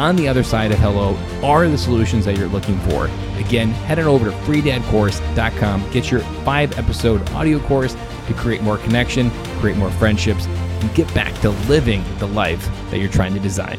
on the other side of hello are the solutions that you're looking for. Again, head on over to freedadcourse.com, get your five episode audio course to create more connection, create more friendships, and get back to living the life that you're trying to design.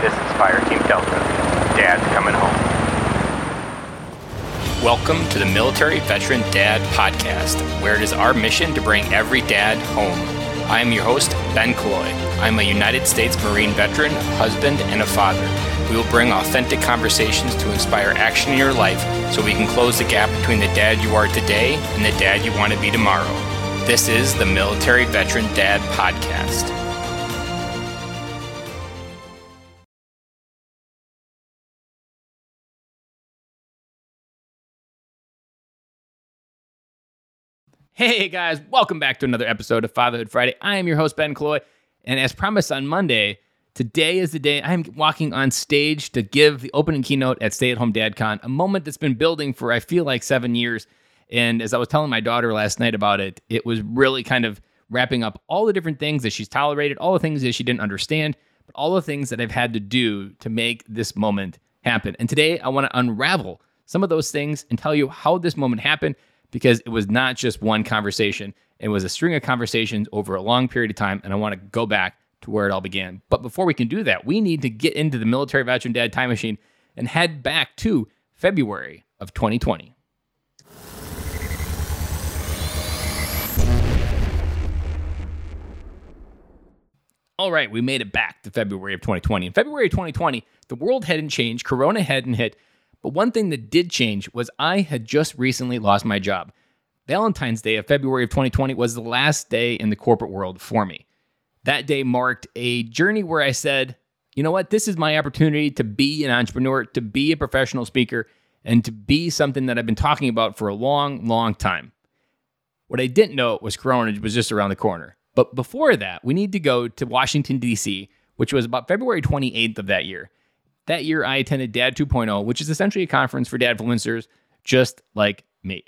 This is Fire Team Delta. Dad's coming home. Welcome to the Military Veteran Dad Podcast, where it is our mission to bring every dad home. I am your host, Ben Killoy. I'm a United States Marine veteran, husband, and a father. We will bring authentic conversations to inspire action in your life so we can close the gap between the dad you are today and the dad you want to be tomorrow. This is the Military Veteran Dad Podcast. Hey guys, welcome back to another episode of Fatherhood Friday. I am your host, Ben Killoy. and as promised on Monday, today is the day I'm walking on stage to give the opening keynote at Stay at Home Dad Con, a moment that's been building for I feel like seven years. And as I was telling my daughter last night about it, it was really kind of wrapping up all the different things that she's tolerated, all the things that she didn't understand, but all the things that I've had to do to make this moment happen. And today I want to unravel some of those things and tell you how this moment happened because it was not just one conversation. It was a string of conversations over a long period of time. And I want to go back to where it all began. But before we can do that, we need to get into the military veteran dad time machine and head back to February of 2020. All right, we made it back to February of 2020. In February of 2020, the world hadn't changed, Corona hadn't hit, but one thing that did change was I had just recently lost my job. Valentine's Day of February of 2020 was the last day in the corporate world for me. That day marked a journey where I said, you know what, this is my opportunity to be an entrepreneur, to be a professional speaker, and to be something that I've been talking about for a long, long time. What I didn't know was Corona was just around the corner. But before that, we need to go to Washington, D.C., which was about February 28th of that year. That year, I attended Dad 2.0, which is essentially a conference for dad influencers just like me.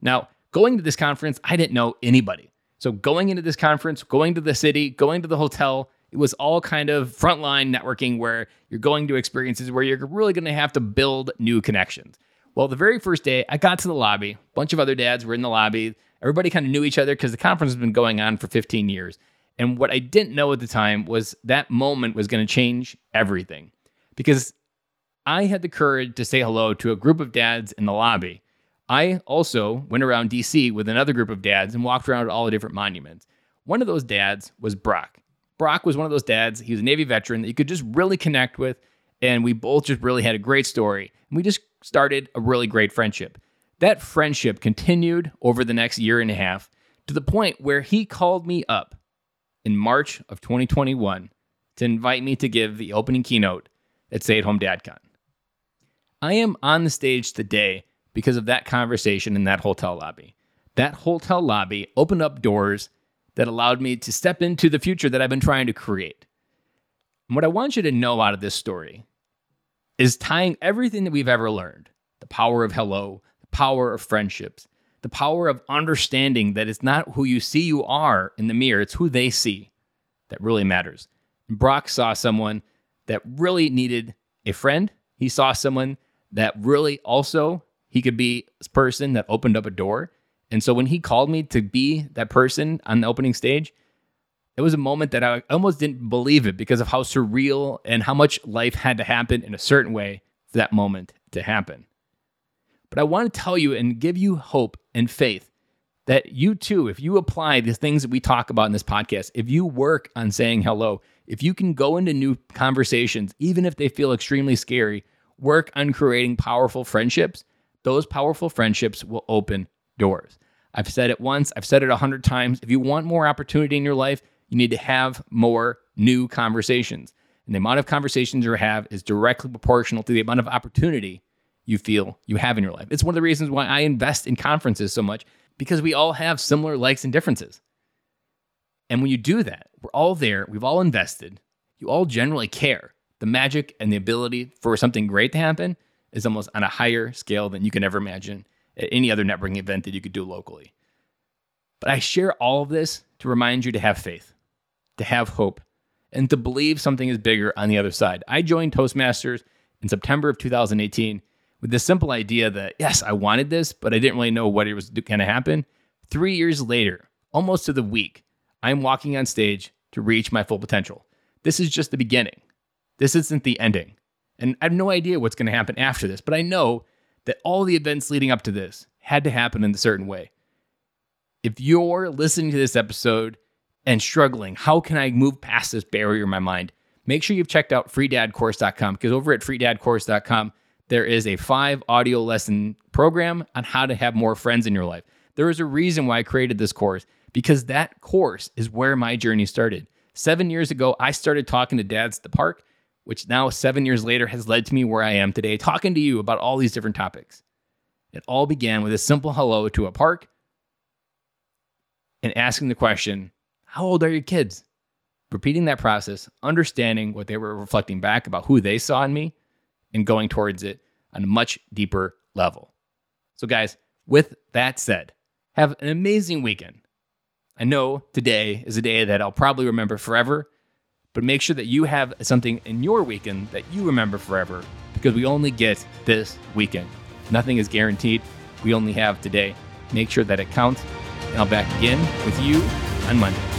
Now, going to this conference, I didn't know anybody. So, going into this conference, going to the city, going to the hotel, it was all kind of frontline networking where you're going to experiences where you're really going to have to build new connections. Well, the very first day, I got to the lobby. A bunch of other dads were in the lobby. Everybody kind of knew each other because the conference has been going on for 15 years. And what I didn't know at the time was that moment was going to change everything because I had the courage to say hello to a group of dads in the lobby. I also went around DC with another group of dads and walked around all the different monuments. One of those dads was Brock. Brock was one of those dads. He was a Navy veteran that you could just really connect with. And we both just really had a great story. And we just started a really great friendship. That friendship continued over the next year and a half to the point where he called me up in March of 2021 to invite me to give the opening keynote at Stay at Home DadCon. I am on the stage today because of that conversation in that hotel lobby. That hotel lobby opened up doors that allowed me to step into the future that I've been trying to create. And what I want you to know out of this story is tying everything that we've ever learned the power of hello, the power of friendships, the power of understanding that it's not who you see you are in the mirror, it's who they see that really matters. And Brock saw someone that really needed a friend. He saw someone that really also he could be this person that opened up a door. And so when he called me to be that person on the opening stage, it was a moment that I almost didn't believe it because of how surreal and how much life had to happen in a certain way for that moment to happen. But I want to tell you and give you hope and faith that you too, if you apply the things that we talk about in this podcast, if you work on saying hello, if you can go into new conversations, even if they feel extremely scary, work on creating powerful friendships, those powerful friendships will open doors. I've said it once, I've said it a hundred times. If you want more opportunity in your life, you need to have more new conversations. And the amount of conversations you have is directly proportional to the amount of opportunity you feel you have in your life. It's one of the reasons why I invest in conferences so much because we all have similar likes and differences. And when you do that, we're all there, we've all invested, you all generally care. The magic and the ability for something great to happen is almost on a higher scale than you can ever imagine at any other networking event that you could do locally. But I share all of this to remind you to have faith, to have hope, and to believe something is bigger on the other side. I joined Toastmasters in September of 2018 with the simple idea that, yes, I wanted this, but I didn't really know what it was going to happen. Three years later, almost to the week, I'm walking on stage to reach my full potential. This is just the beginning. This isn't the ending. And I have no idea what's going to happen after this, but I know that all the events leading up to this had to happen in a certain way. If you're listening to this episode and struggling, how can I move past this barrier in my mind? Make sure you've checked out freedadcourse.com because over at freedadcourse.com, there is a five audio lesson program on how to have more friends in your life. There is a reason why I created this course because that course is where my journey started. Seven years ago, I started talking to dads at the park, which now, seven years later, has led to me where I am today, talking to you about all these different topics. It all began with a simple hello to a park and asking the question, How old are your kids? Repeating that process, understanding what they were reflecting back about who they saw in me, and going towards it on a much deeper level. So, guys, with that said, have an amazing weekend. I know today is a day that I'll probably remember forever, but make sure that you have something in your weekend that you remember forever because we only get this weekend. Nothing is guaranteed. We only have today. Make sure that it counts. And I'll back again with you on Monday.